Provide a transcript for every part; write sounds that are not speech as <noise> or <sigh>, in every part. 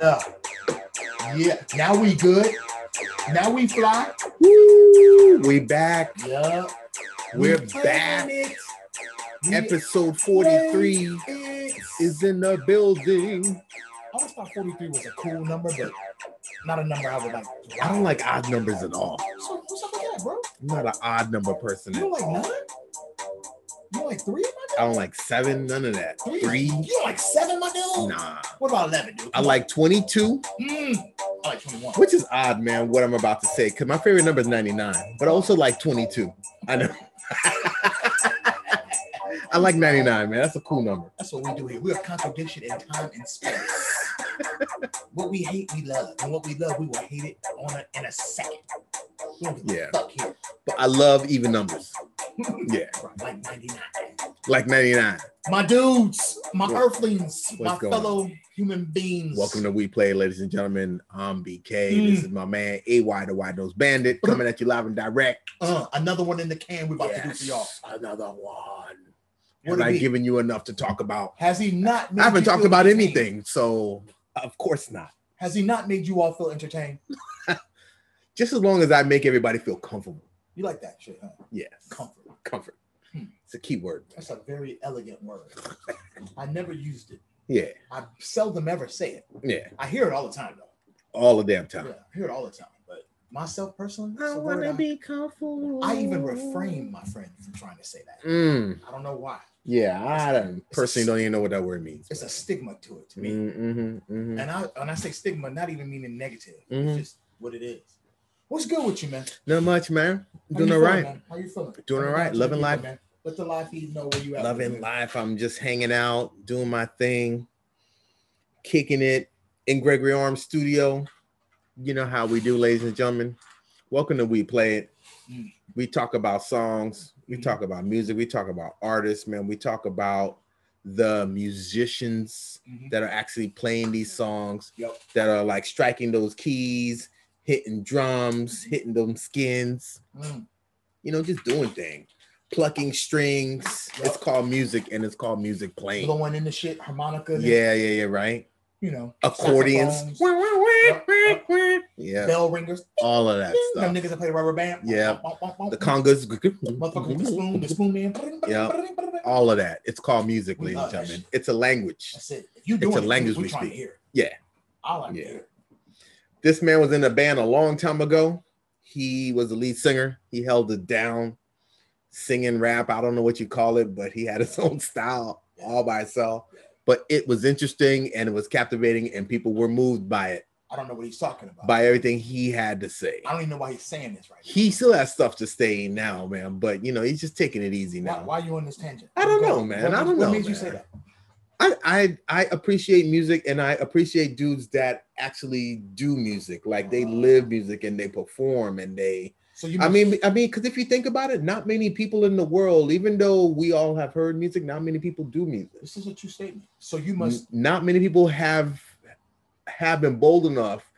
Yeah. Yeah. Now we good. Now we fly. Woo, we back. Yeah. We're We back. Episode 43 playing it. is in the building. I always thought 43 was a cool number, but not a number I would like. I don't like odd numbers at all. So, what's up with that, bro? I'm not an odd number person. You don't like all. nine? You don't like three, I don't like seven, none of that. Three, You don't like seven, my dude? nah. What about 11, dude? I like 22, Mm, I like 21. which is odd, man, what I'm about to say, because my favorite number is 99, but I also like 22. I know. <laughs> I like 99, man. That's a cool number. That's what we do here. We're contradiction in time and space. What we hate, we love. And what we love, we will hate it on a, in a second. We don't give a Yeah. But I love even numbers. <laughs> Yeah, Like 99. like 99. My dudes, my What- earthlings, my what's going on? fellow human beings. Welcome to We Play, ladies and gentlemen. I'm BK. This is my man AY the Wide Nose Bandit coming at you live and direct. uh, another one in the can we're about to do for y'all. Another one. What Have I be? given you enough to talk about? Has he not made I haven't you talked feel about entertained? anything, so of course not. Has he not made you all feel entertained? <laughs> Just as long as I make everybody feel comfortable. You like that shit, huh? Yes. Comfort. Comfort. Hmm. It's a key word. That's a very elegant word. I never used it. Yeah. I seldom ever say it. Yeah. I hear it all the time though. All the damn time. Yeah, I hear it all the time. But myself personally, it's I a want word to I- be comfortable. I even refrain my friend from trying to say that. Mm, I don't know why. Yeah, I don't, personally don't even know what that word means. It's a stigma to it to me. Mm-hmm, hmm And I and I say stigma, not even meaning negative. Mhm. It's just what it is. What's good with you, man? Not much, man. How Doing all right. feeling, How you feeling? Doing all right. know to the Loving life. man. Let the life feed know where you at. Loving life. I'm just hanging out, doing my thing, kicking it in Gregory Arms studio. You know how we do, ladies and gentlemen. Welcome to We Play It. Mm. We talk about songs, we talk about music, we talk about artists, man. We talk about the musicians Mhm. that are actually playing these songs, Yep. that are like striking those keys, hitting drums, hitting them skins Mm. you know, just doing things, plucking strings. It's called music, and it's called music playing. Blowing in the shit, harmonica. Yeah, yeah, yeah, right. You know, Accordions. saxophones, Yeah, bell ringers. all of that Them niggas that play the rubber band. Yeah. The congas, Motherfucker the spoon, the spoon man. Yeah. all of that. It's called music, ladies and gentlemen. It's a language. That's it. If you It's a doing it, language we, we we trying to speak. hear. it. Yeah. I like Yeah. it. This man was in a band a long time ago. He was the lead singer. He held it down, singing rap. I don't know what you call it, but he had his <laughs> own style all by himself. But it was interesting and it was captivating, and people were moved by it, I don't know what he's talking about. by everything he had to say. I don't even know why he's saying this right now. He still has stuff to say now, man, but you know, he's just taking it easy now. Why, why are you on this tangent? I don't know, man. What, I don't what know, What made you say that? I, I I appreciate music and I appreciate dudes that actually do music, like they uh-huh. live music and they perform and they So you I mean, I mean, because if you think about it, not many people in the world, even though we all have heard music, not many people do music. this is a true statement. So you must Not many people have have been bold enough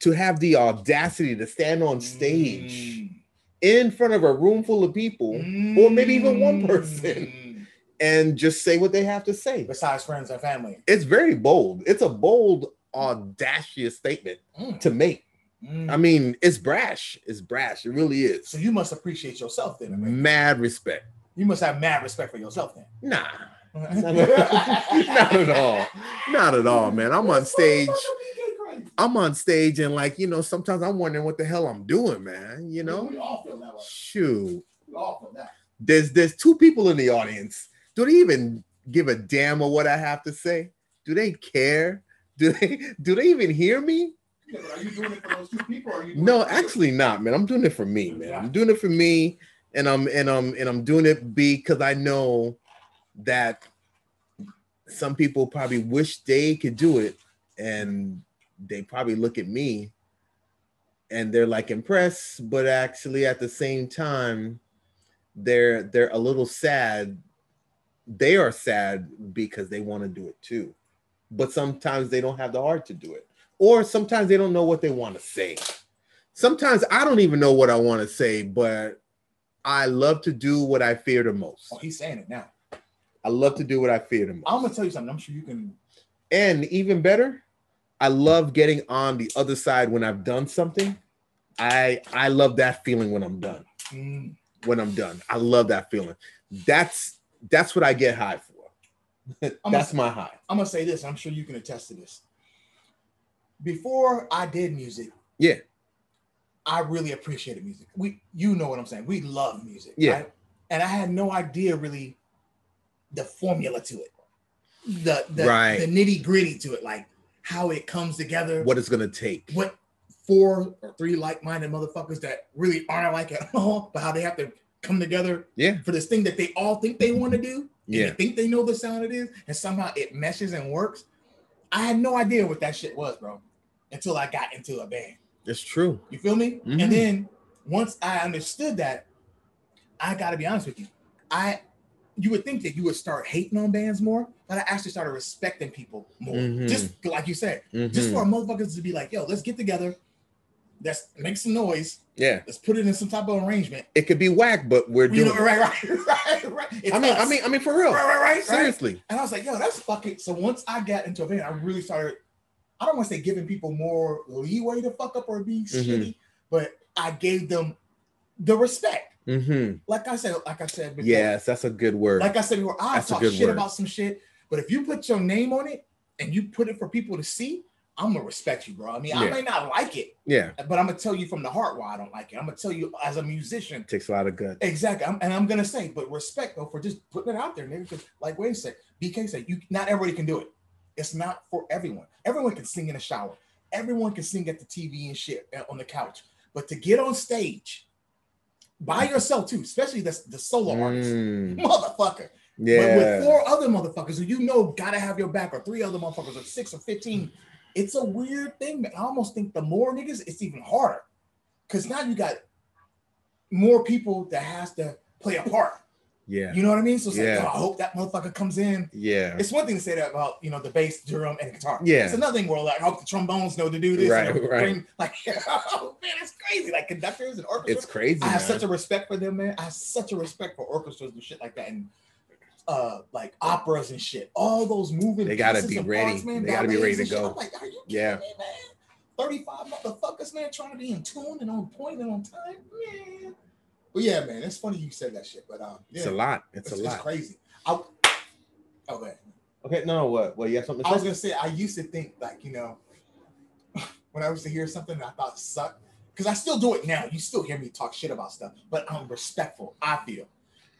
to have the audacity to stand on stage Mm. in front of a room full of people or maybe even one person. Mm. and just say what they have to say. Besides friends and family. It's very bold. It's a bold, audacious statement Mm. to make. Mm. I mean, it's brash. It's brash. It really is. so you must appreciate yourself then. right? Mad respect. You must have mad respect for yourself then. Nah. <laughs> Not at all. Not at all, man. I'm on stage. I'm on stage and like, you know, sometimes I'm wondering what the hell I'm doing, man. You know? we all feel that way. Shoot. We all feel that. There's there's two people in the audience. Do they even give a damn of what I have to say? Do they care? Do they do they even hear me? Yeah, are you doing it for those two people? Or are you doing No, it for you? actually not, man. I'm doing it for me, man. I'm doing it for me, and I'm and I'm and I'm doing it because I know that some people probably wish they could do it, and they probably look at me and they're like impressed, but actually at the same time, they're they're a little sad. They are sad because they want to do it too, but sometimes they don't have the heart to do it or sometimes they don't know what they want to say. Sometimes I don't even know what I want to say, but I love to do what I fear the most. Oh, he's saying it now. I love to do what I fear the most. I'm gonna tell you something. I'm sure you can. And even better, I love getting on the other side when I've done something. I I love that feeling when I'm done. Mm, When I'm done, I love that feeling. That's that's what I get high for. <laughs> that's my high. I'm gonna say this. I'm sure you can attest to this. Before I did music, Yeah. I really appreciated music. We, you know what I'm saying. We love music, Yeah. right? And I had no idea really the formula to it, the the, Right. the nitty gritty to it, like how it comes together. What it's gonna take. what four or three like-minded motherfuckers that really aren't alike at all, but how they have to come together Yeah. for this thing that they all think they want to do. and Yeah. They think they know the sound it is, and somehow it meshes and works. I had no idea what that shit was, bro, until I got into a band. It's true. You feel me? Mhm. And then once I understood that, I gotta be honest with you. I you would think that you would start hating on bands more, but I actually started respecting people more. Mhm. Just like you said, just Mhm. for motherfuckers to be like, yo, let's get together, let's make some noise, Yeah. let's put it in some type of arrangement. It could be whack, but we're You doing. know, it. right, right, <laughs> right, right. It's I mean, I mean, I mean, for real. right, right, right, right. Seriously. And I was like, yo, that's fucking. So once I got into a band, I really started. I don't want to say giving people more leeway to fuck up or be Mhm. shitty, but I gave them the respect. Hmm Like I said, like I said before. Yes, that's a good word. Like I said before, I That's talk shit word. about some shit, but if you put your name on it and you put it for people to see, I'm gonna respect you, bro. I mean, I may not like it, yeah, but I'm gonna tell you from the heart why I don't like it. I'm gonna tell you as a musician takes a lot of guts. Exactly. I'm, and I'm gonna say, but respect though for just putting it out there, nigga. Because like Wayne said, BK said, you not everybody can do it. It's not for everyone. Everyone can sing in the shower. Everyone can sing at the TV and shit uh, on the couch. But to get on stage by yourself too, especially the, the solo artist, Mm, motherfucker. But yeah, with four other motherfuckers who you know gotta have your back, or three other motherfuckers, or six or fifteen, it's a weird thing. Man. I almost think the more niggas, it's even harder. Cause now you got more people that has to play a part. Yeah, You know what I mean? So it's like, Yeah. "Oh, I hope that motherfucker comes in. yeah, It's one thing to say that about you know the bass, drum, and guitar. Yeah. It's another thing where like I hope the trombones know to do this. Right, the right. string- Like, <laughs> oh man, it's crazy. Like conductors and orchestras. it's crazy. I have such a respect for them, man. I have such a respect for orchestras and shit like that, and uh, like operas and shit. All those moving. They gotta be ready. Parts, man, They gotta be ready to go. I'm like, are you kidding Yeah. me, man? Thirty-five motherfuckers, man, trying to be in tune and on point and on time, man. But yeah, man, it's funny you said that shit, but um, yeah, It's a lot. It's, it's, a it's crazy. I, okay. Okay, no, what? What? You have something to I was gonna say I used to think like you know <laughs> when I used to hear something that I thought sucked because I still do it now. You still hear me talk shit about stuff, but I'm respectful. I feel.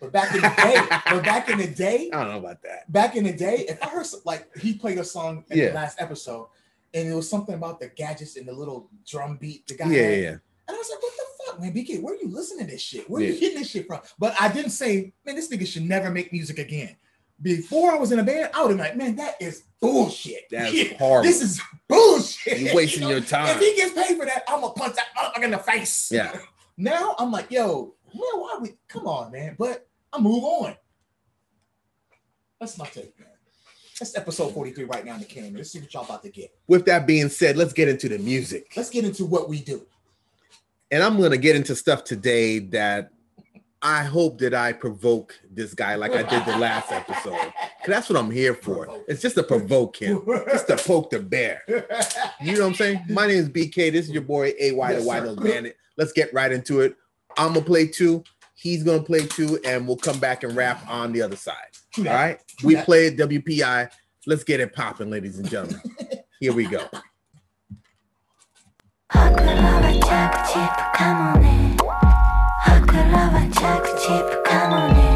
But back in the day, <laughs> but back in the day, I don't know about that. back in the day, if I heard like he played a song in Yeah. the last episode, and it was something about the gadgets and the little drum beat the guy Yeah, had, yeah, yeah. and I was like, what the fuck, man? BK, where are you listening to this shit? Where are you Yeah. getting this shit from? But I didn't say, man, this nigga should never make music again. Before I was in a band, I would have been like, man, that is bullshit. That's <laughs> Yeah, horrible. This is bullshit. You're wasting <laughs> You know? your time. If he gets paid for that, I'm gonna punch that motherfucker in the face. Yeah. <laughs> Now I'm like, yo, man, why we come on, man? But I move on. That's my take, man. That's episode 43 right now in the camera. Let's see what y'all about to get. With that being said, let's get into the music. Let's get into what we do. And I'm gonna get into stuff today that I hope that I provoke this guy like I did the last episode. Cause <laughs> that's what I'm here for. It's just to provoke him. Just to poke the bear. <laughs> You know what I'm saying? My name is BK. This is your boy AY Yes, the White. Nose Bandit. Let's get right into it. I'm gonna play two. He's gonna play two, and we'll come back and rap on the other side. All right. We play WPI. Let's get it popping, ladies and gentlemen. <laughs> Here we go. は着地不もね僕らは着チップかもね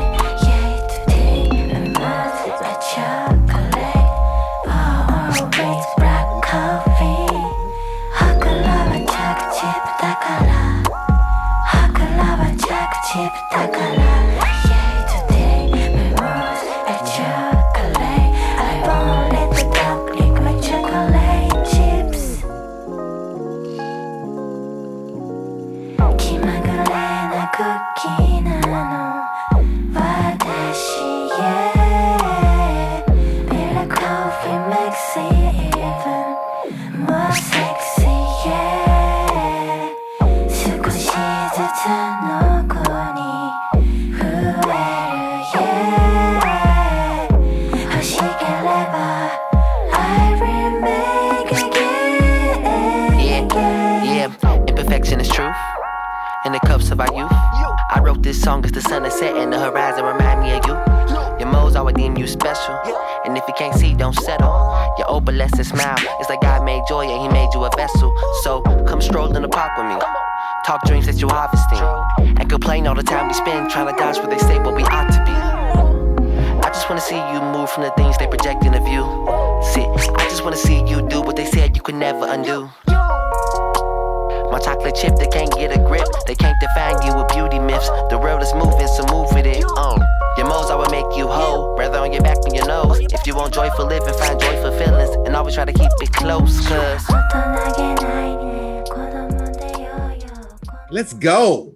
You want joy for living, find joy for feelings. And always try to keep it close, cause. Let's go.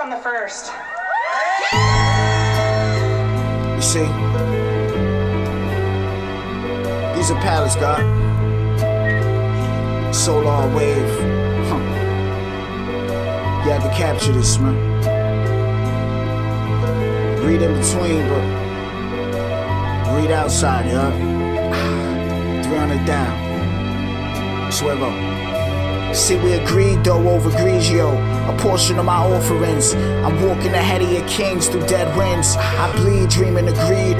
on the first. You see? These are palace, God. Solar wave. Huh. You had to capture this, man. Read in between, but read outside, yeah? <sighs> 300 down. Swivel. See, we agreed though over Grigio, a portion of my offerings. I'm walking ahead of your kings through dead winds. I bleed, dreaming of greed.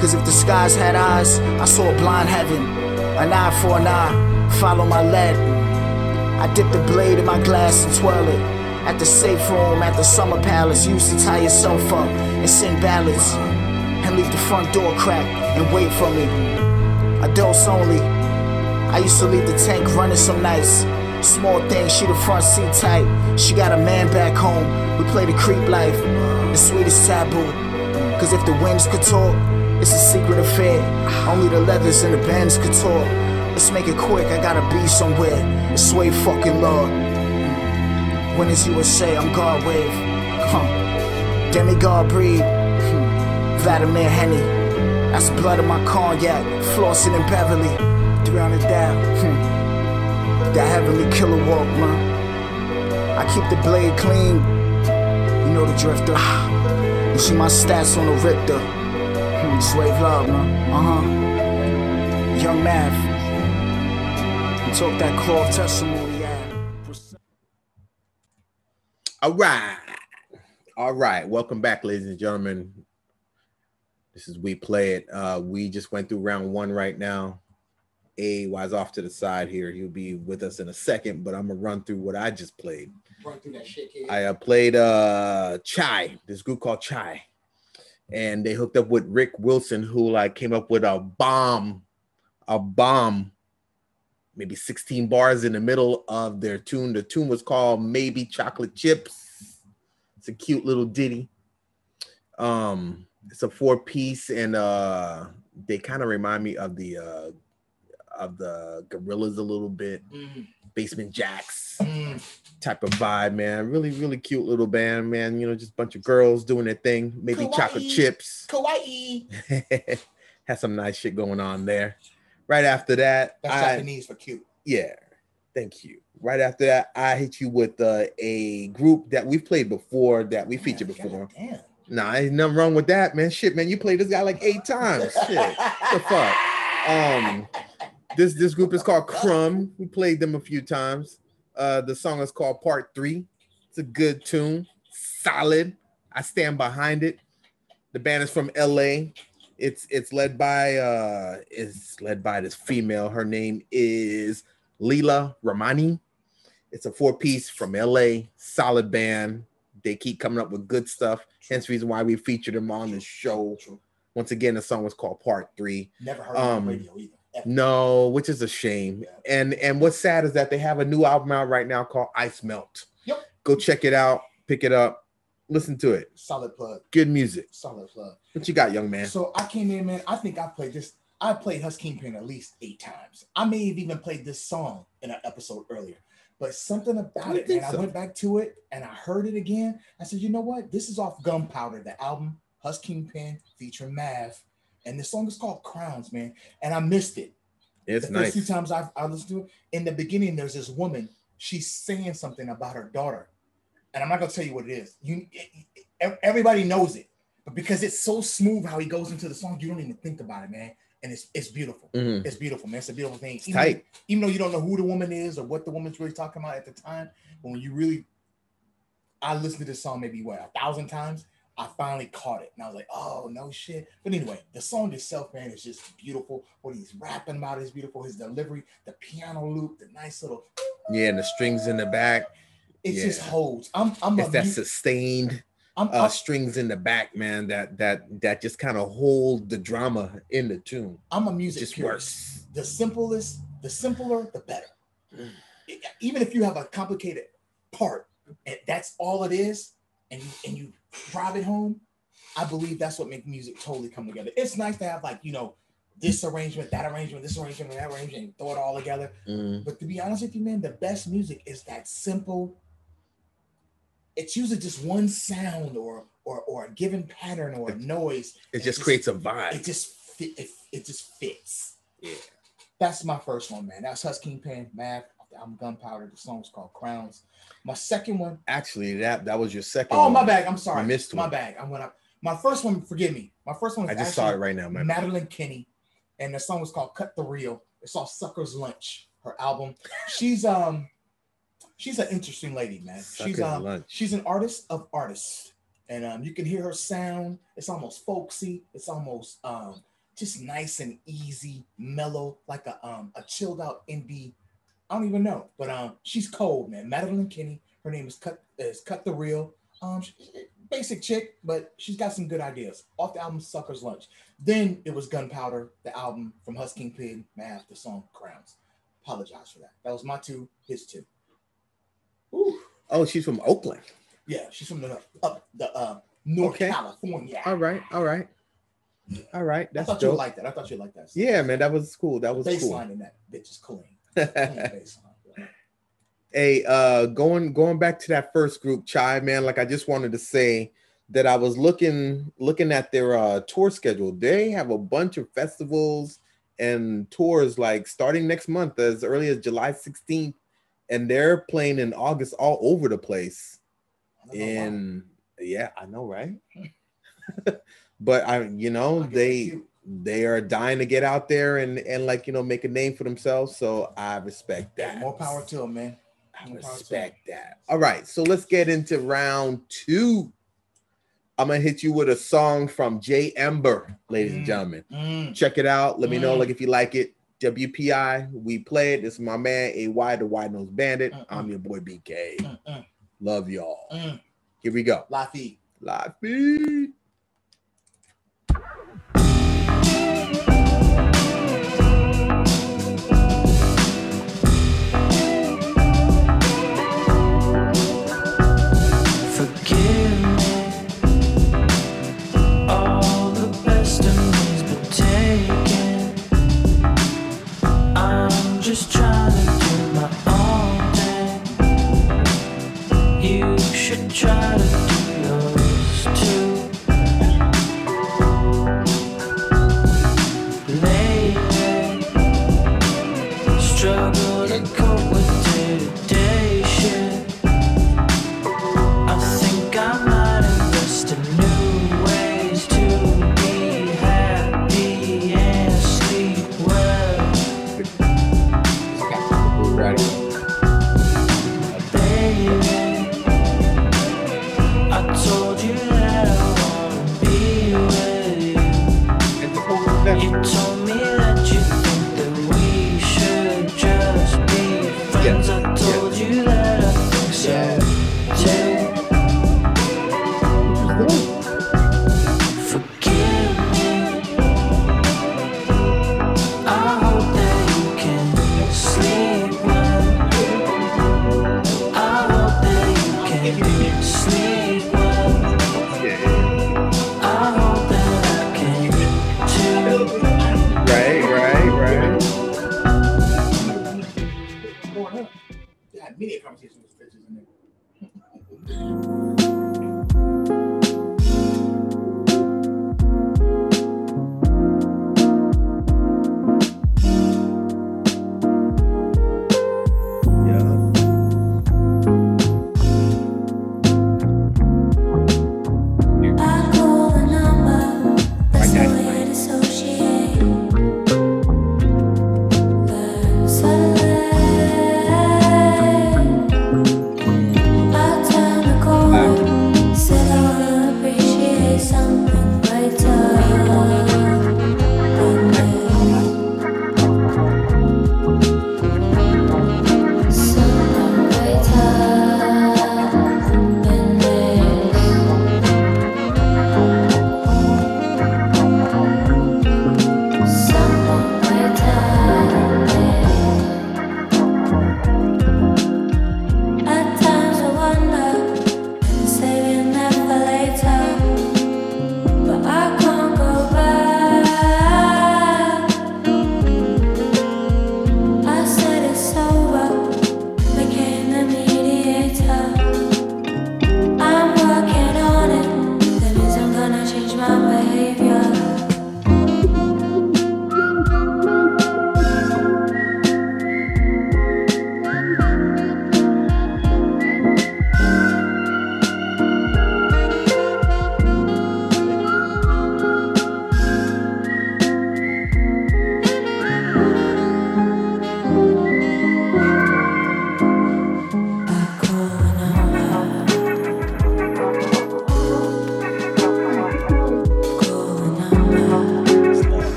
Cause if the skies had eyes, I saw a blind heaven. An eye for an eye, follow my lead. I dip the blade in my glass and twirl it. At the safe room, at the summer palace, used to tie yourself up and sing ballads. And leave the front door cracked and wait for me. Adults only. I used to leave the tank running some nights. Small thing, she the front seat tight. She got a man back home. We play the creep life, the sweetest taboo. Cause if the winds could talk, it's a secret affair. Only the leathers and the bands could talk. Let's make it quick, I gotta be somewhere. It's sway fucking Lord. When it's USA, I'm God wave. Huh. Demigod breed. Hmm. Vladimir Henny. That's blood in my cognac. Flossing in Beverly. 300 down. Hmm. That heavenly killer walk, man. I keep the blade clean. You know the drifter. You see my stats on the Richter. Hmm. Slave love, man. Uh huh. Young Math. You talk that cloth testimony, yeah. All right. All right. Welcome back, ladies and gentlemen. This is We Play It. Uh, we just went through round one right now. A was off to the side here. He'll be with us in a second, but I'm gonna run through what I just played. Run through that shit, kid. I uh, played uh Chai, this group called Chai, and they hooked up with Ric Wilson, who like came up with a bomb, a bomb, maybe 16 bars in the middle of their tune. The tune was called Maybe Chocolate Chips. It's a cute little ditty. Um, it's a four piece, and uh they kind of remind me of the uh of the Gorillaz a little bit, Mm, Basement Jaxx mm. type of vibe, man. Really, really cute little band, man. You know, just a bunch of girls doing their thing. Maybe chocolate chips. <laughs> Kawaii. Had some nice shit going on there. Right after that, That's I, Japanese for cute. yeah, thank you. Right after that, I hit you with uh, a group that we've played before, that we featured Man, before. goddamn. Nah, ain't nothing wrong with that, man. Shit, man, you played this guy like eight times. Shit, What the fuck. <laughs> Um, this this group is called Crumb. We played them a few times. Uh, the song is called Part Three. It's a good tune, solid. I stand behind it. The band is from LA. It's it's led by uh it's led by this female. Her name is Lila Ramani. It's a four piece from LA, solid band. They keep coming up with good stuff. Hence the reason why we featured them on the show. Once again, the song was called Part Three. Never heard Um, on the radio either. No, which is a shame. And and what's sad is that they have a new album out right now called Ice Melt. Yep. Go check it out, pick it up, listen to it. Solid plug. Good music. Solid plug. What you got, young man? So I came in, man. I think I played this. I played Hus Kingpin at least eight times. I may have even played this song in an episode earlier. But something about I it, man. so. I went back to it and I heard it again. I said, you know what? This is off Gunpowder, the album Hus Kingpin featuring Mav. And the song is called Crowns, man. And I missed it. It's the nice. first few times I've I listened to it, in the beginning, there's this woman. She's saying something about her daughter, and I'm not gonna tell you what it is. You, ev- everybody knows it, but because it's so smooth how he goes into the song, you don't even think about it, man. And it's it's beautiful. Mhm. It's beautiful, man. It's a beautiful thing. It's even, tight. even though you don't know who the woman is or what the woman's really talking about at the time, but when you really, I listened to this song maybe what a thousand times. I finally caught it, and I was like, "Oh no shit!" But anyway, the song itself, man, is just beautiful. What he's rapping about is beautiful. His delivery, the piano loop, the nice little, Yeah, and the strings in the back. it just holds. I'm, I'm, a, It's that mu- sustained I'm, uh, I'm, strings in the back, man. That that that just kind of hold the drama in the tune. I'm a It music just purist. works. The simplest, the simpler, the better. Mm. Even if you have a complicated part, and that's all it is, and you, and you drive it home, I believe that's what makes music totally come together. It's nice to have like you know this arrangement, that arrangement, this arrangement, that arrangement, and throw it all together. Mm. But to be honest with you, man, the best music is that simple. It's usually just one sound or or or a given pattern or a noise. It and just creates a vibe. It just fit. It, it just fits. Yeah. That's my first one, man. That's Hus Kingpin, Mav. I'm Gunpowder. The song's called Crowns. My second one. Actually, that that was your second. Oh, my one. bag. I'm sorry. I missed my one. bag. I'm gonna. My first one, forgive me. My first one I just saw it right now, man. Madeline Kenney, and the song was called "Cut the Real." It's all "Sucker's Lunch." Her album. She's um, she's an interesting lady, man. she's Sucker's um, Lunch. she's an artist of artists, and um, you can hear her sound. It's almost folksy. It's almost um, just nice and easy, mellow, like a um, a chilled out indie. I don't even know, but um, she's cold, man. Madeline Kenney. Her name is Cut is Cut the Real. Um, she- basic chick, but she's got some good ideas. Off the album Sucker's Lunch. Then it was Gunpowder, the album from Hus Kingpin, Mav, the song Crowns. Apologize for that. That was my two, his two. Ooh, Oh, she's from Oakland. yeah, she's from the up the uh North Okay. California. All right, all right, all right. that's I thought you would like that. I thought you'd like that. yeah, man, that was cool. That was cool. baseline in that bitch is clean. <laughs> Hey, uh, going going back to that first group, Chai, man. Like I just wanted to say that I was looking looking at their uh tour schedule. They have a bunch of festivals and tours like starting next month as early as July 16th, and they're playing in August all over the place. I don't know why. And yeah, I know, right? <laughs> but I, you know, I they. They are dying to get out there and and like you know make a name for themselves. So I respect that. more power to him, man. I More respect that. All right, so let's get into round two. I'm gonna hit you with a song from Jay Ember, ladies and Mm. gentlemen. Mm. Check it out. Let me know Mm. like if you like it. WPI, we play it. This is my man, AY, the Wide Nose Bandit. I'm your boy BK. Mm, mm, Love y'all. mm. Here we go. Laffy. Live feed.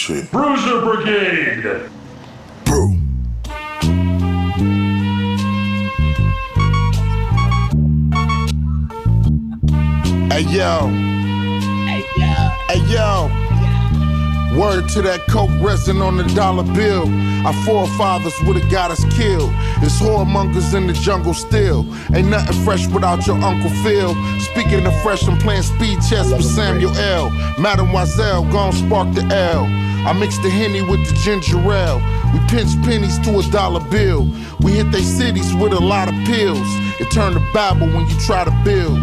Shit. Bruiser Brigade. Bro. Hey yo. Hey yo. Hey yo. Word to that coke resin on the dollar bill. Our forefathers would've got us killed. It's whoremongers in the jungle still. Ain't nothing fresh without your Uncle Phil. Speaking of fresh, I'm playing speed chess with Samuel L. Mademoiselle, gon' spark the L. I mix the Henny with the ginger ale. We pinch pennies to a dollar bill. We hit they cities with a lot of pills. It turn to Babel when you try to build.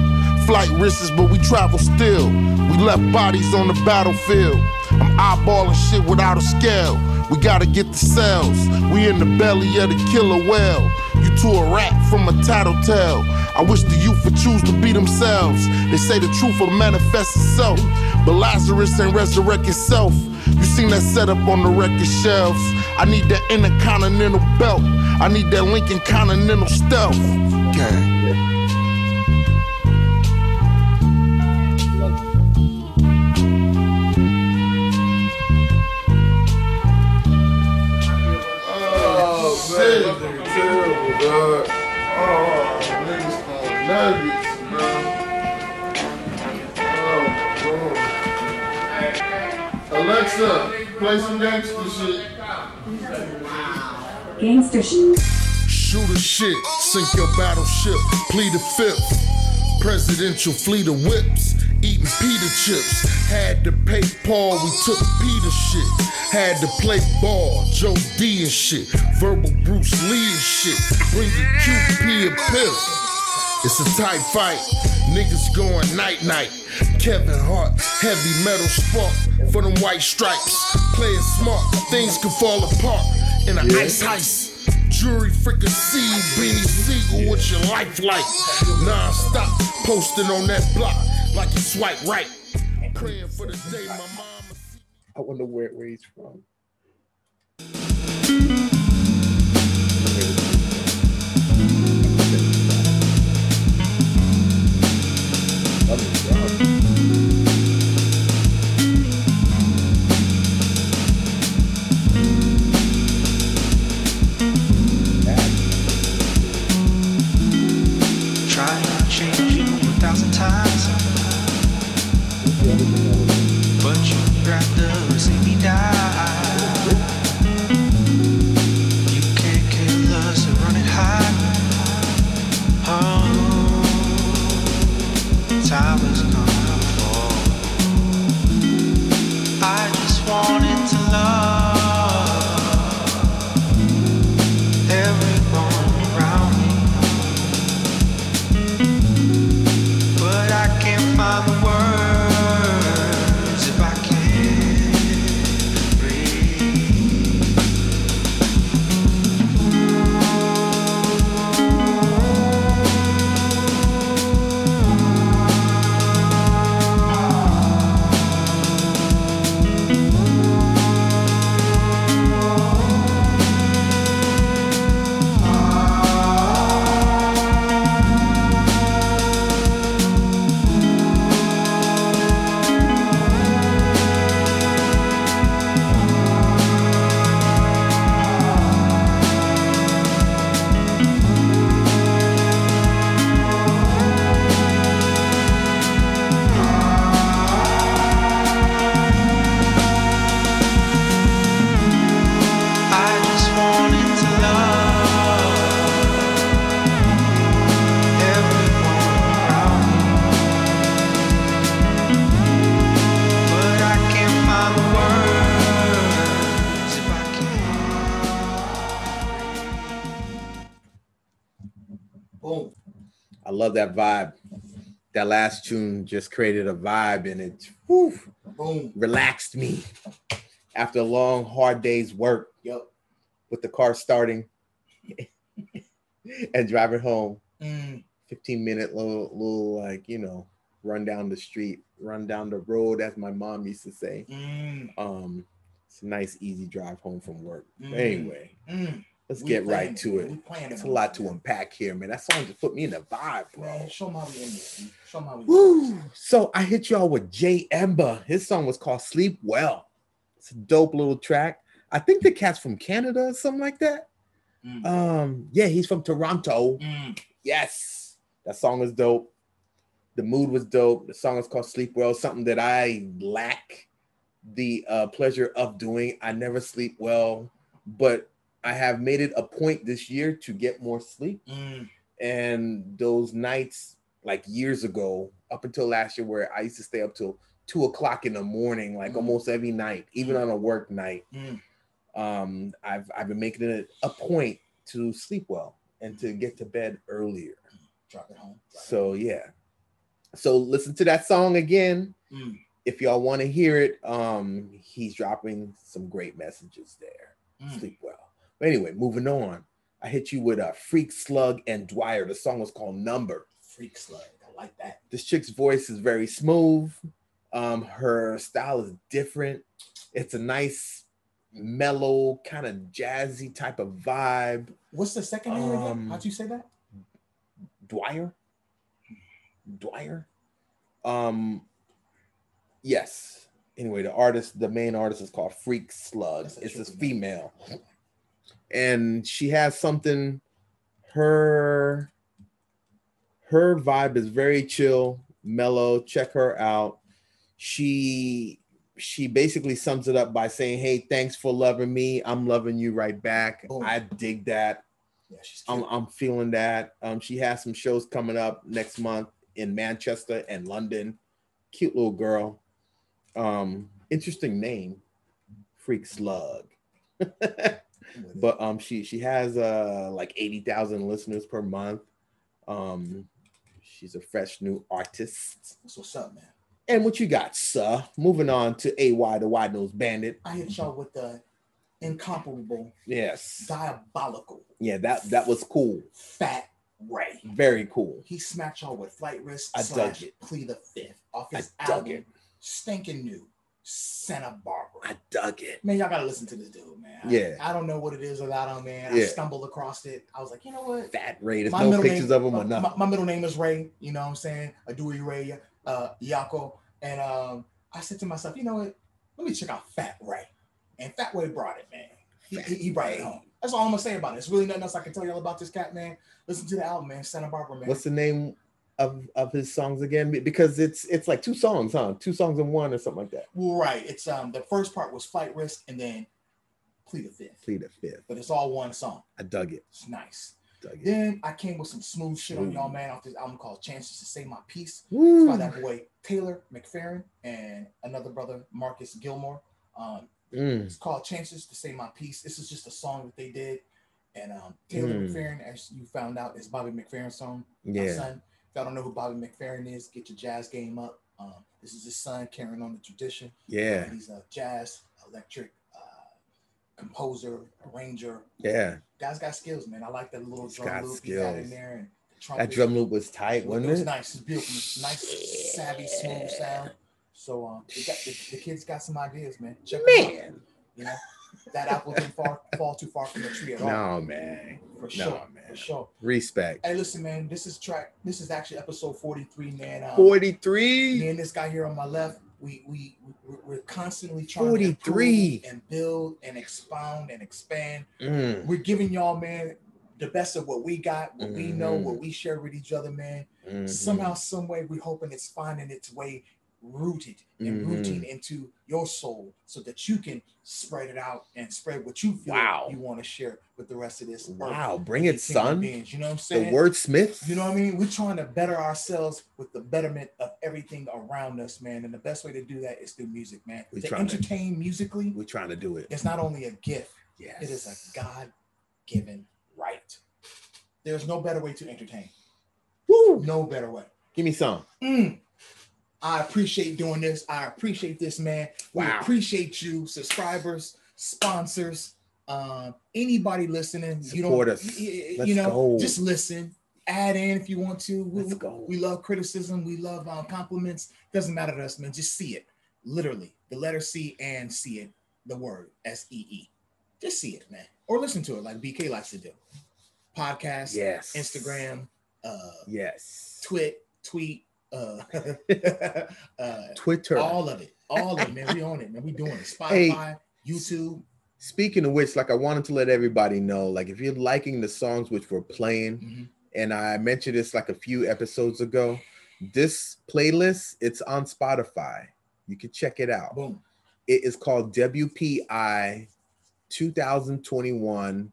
Flight risks, but we travel still. We left bodies on the battlefield. I'm eyeballing shit without a scale. We gotta get the cells. We in the belly of the killer whale. You to a rat from a tattletale. I wish the youth would choose to be themselves. They say the truth will manifest itself. But Lazarus ain't resurrect himself. You seen that setup on the record shelves. I need that intercontinental belt. I need that Lincoln Continental stealth. Gang. Oh, man, terrible, dog. Oh, niggas man. Boy. Alexa, play some gangster shit. Gangster shit. Shoot a shit, sink your battleship, plead the fifth. Presidential fleet of whips, eating pita chips. Had to pay Paul, we took Peter shit. Had to play ball, Joe D and shit. Verbal Bruce Lee and shit. Bring the QP a piff. It's a tight fight. Niggas going night night. Kevin Hart, heavy metal spark for them white stripes. Playing smart, things can fall apart in an ice heist. Jury fricassee, Beanie Sigel, what's your life like? Non-stop, posting on that block like you swipe right. Praying for the day my mama I wonder where, where he's from. You but you'd rather see me die. Vibe. That last tune just created a vibe and it whew, Boom. relaxed me after a long, hard day's work Yep. with the car starting <laughs> and driving home. Mm. 15 minute little, little like, you know, run down the street, run down the road, as my mom used to say. Mm. Um, it's a nice, easy drive home from work. Mm. Anyway, Mm. Let's We get right to it. It's a lot to unpack here, man. That song just put me in the vibe, bro. Man, show 'em how we in this. man. Show we. Woo! So I hit y'all with j ember. His song was called Sleep Well. It's a dope little track. I think the cat's from Canada or something like that. Mm. Um, yeah, he's from Toronto. Mm. Yes, that song is dope. The mood was dope. The song is called Sleep Well, something that I lack the uh, pleasure of doing. I never sleep well, but I have made it a point this year to get more sleep. Mm. And those nights, like years ago, up until last year, where I used to stay up till two o'clock in the morning, like Mm. almost every night, even on a work night. Mm. Um, I've I've been making it a point to sleep well and to get to bed earlier. Drop it home. So yeah. So listen to that song again. Mm. If y'all want to hear it, um, he's dropping some great messages there. Mm. Sleep well. But anyway, moving on. I hit you with a Freak Slug and Dwyer. The song was called Number. Freak slug. I like that. This chick's voice is very smooth. Um, her style is different. It's a nice, mellow, kind of jazzy type of vibe. What's the second name again? Um, How'd you say that? Dwyer. Dwyer. Um yes. Anyway, the artist, the main artist is called Freak Slug. It's this female. And she has something her her vibe is very chill, mellow. Check her out. She she basically sums it up by saying, "Hey, thanks for loving me. I'm loving you right back." Boom. I dig that. Yeah, she's I'm. I'm feeling that. Um, she has some shows coming up next month in Manchester and London. Cute little girl. Um, interesting name, Freak Slug. <laughs> I'm with it. but um, she she has uh like eighty thousand listeners per month. Um, she's a fresh new artist. That's what's up, man. And what you got, sir? Moving on to AY, the Wide Nose Bandit. I hit y'all with the incomparable, Yes, diabolical, yeah, that that was cool. fat Ray. Very cool. He smacked y'all with Flight Risk I dug slash it. Plea the Fifth off I his dug album, it. Stinking New, Santa Barbara. I dug it. Man, y'all gotta listen to this dude, man. Yeah. I, don't know what it is about him, man. I stumbled across it. I was like, you know what? Fat Ray. There's My no middle pictures name- of him or my, nothing. my middle name is Ray. You know what I'm saying? Adui Ray, uh, Yako. And um, I said to myself, you know what? Let me check out Fat Ray. And Fat Ray brought it, man. He, he, he brought Ray. it home. That's all I'm gonna say about it. There's really nothing else I can tell y'all about this cat, man. Listen to the album, man. Santa Barbara, man. What's the name of of his songs again? Because it's it's like two songs, huh? Two songs in one or something like that. well right? It's um the first part was Flight Risk and then Plea the Fifth. Plead the fifth. But it's all one song. I dug it. It's nice. Dug it. Then I came with some smooth shit on y'all, man, off this album called Chances to Say My Piece. It's by that boy Taylor McFerrin and another brother, Marcus Gilmore. Um, Mm. it's called Chances to Say My Piece. This is just a song that they did. And um, Taylor Mm. McFerrin, as you found out, is Bobby McFerrin's song. My Yeah. son. If y'all don't know who Bobby McFerrin is, get your jazz game up. Um, this is his son carrying on the tradition. Yeah. He's a jazz, electric uh, composer, arranger. Yeah. Guy's got skills, man. I like that little He's drum loop he had in there. And the That drum loop was tight, It wasn't was it? nice. It's beautiful. Nice, savvy, smooth sound. So um, got, the, the kids got some ideas, man. Check 'em out. Man. You know, that apple didn't fall, fall too far from the tree at all. No, man. for no, sure, man. for sure. Respect. Hey, listen, man. This is track. This is actually episode forty-three, man. Um, 43. Me and this guy here on my left, we we we- we're constantly trying 43. to and build and expound and expand. Mm. We're giving y'all, man, the best of what we got, what we know, Mhm. what we share with each other, man. Mhm. somehow, some way, we're hoping it's finding its way rooted and Mhm. rooting into your soul so that you can spread it out and spread what you feel Wow. you want to share with the rest of this. Wow, bring it, son. beings, you know what I'm saying? The wordsmith. You know what I mean? We're trying to better ourselves with the betterment of everything around us, man. And the best way to do that is through music, man. We to trying to- entertain musically, We're trying to do it. it's not only a gift, Yes. it is a God given right. There's no better way to entertain. Woo! No better way. Give me some. Mm. I appreciate doing this. I appreciate this, man. We Wow. appreciate you, subscribers, sponsors, um, anybody listening. you Support don't, us. y- y- Let's you know, go. just listen. Add in if you want to. We, Let's go. we love criticism. We love um, compliments. Doesn't matter to us, man. Just see it. Literally, the letter C and see it. The word S E E. Just see it, man. or listen to it like BK likes to do. Podcast, Yes. Instagram, uh, Yes. twit, tweet, uh, <laughs> uh, Twitter. all of it, all of it, man. We on it, man. We doing it. Hey. Spotify, YouTube. Speaking of which, like I wanted to let everybody know, like if you're liking the songs which we're playing, Mhm. and I mentioned this like a few episodes ago, this playlist it's on Spotify. You can check it out. Boom. It is called WPI 2021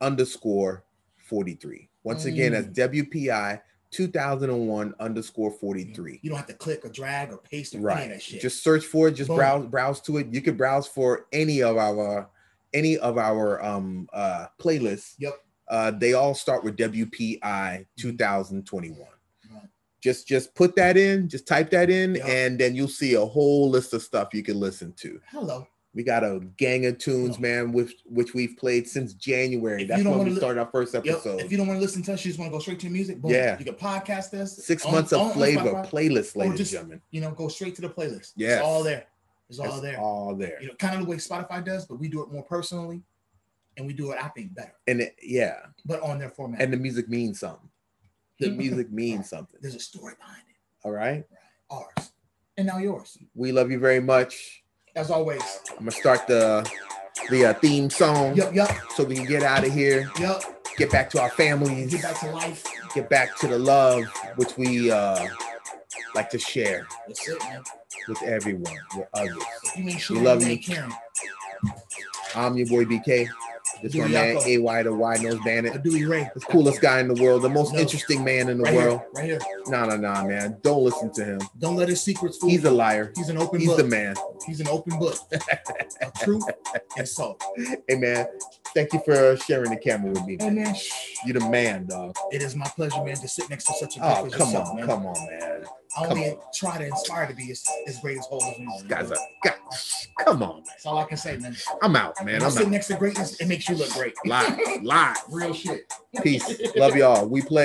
underscore 43. Once again, that's WPI 2001 underscore 43. You don't have to click or drag or paste or any of Right. that shit. Just search for it. Just Boom. browse browse to it. You can browse for any of our any of our um uh playlists. Yep. Uh they all start with WPI 2021. Right. Just just put that in, just type that in, Yep. and then you'll see a whole list of stuff you can listen to. Hello. We got a gang of tunes, man, with which we've played since January. If That's when we li- started our first Yep. episode. If you don't want to listen to us, you just want to go straight to the music. Boom. Yeah. You can podcast this. Six on- months of on- on flavor Spotify, playlist, ladies just, and gentlemen. You know, go straight to the playlist. Yeah, It's all there. It's all It's there. all there. You know, kind of the way Spotify does, but we do it more personally, and we do it, I think, better, And it, yeah, but on their format. and the music means something. The <laughs> music means something. There's a story behind it. All right. Ours, and now yours. We love you very much. As always. I'm gonna start the the uh, theme song Yep. Yep. so we can get out of here, Yep. get back to our families, Get back to life. get back to the love which we uh like to share That's it, man. with everyone, with others. You sure love you you. ain't caring. I'm your boy BK. This my man. AY the Wide Nose Bandit. The coolest guy in the world, the most No. interesting man in the Right world. here. Right here. No, no, no, man. Don't listen to him. Don't let his secrets fool He's a liar. He's an open He's book. the man. He's an open book. of <laughs> truth and salt. Hey man, thank you for sharing the camera with me. Hey man, You the man, dog. it is my pleasure, man, to sit next to such a Oh, come yourself, on, man. come on, man. Only try to inspire to be as, as great as whole as me. Guys, are, God, come on, man. That's all I can say, man. I'm out, man. When I'm sit out. next to greatness, it makes you look great. Live, live. Real shit. Peace. Love y'all. We play.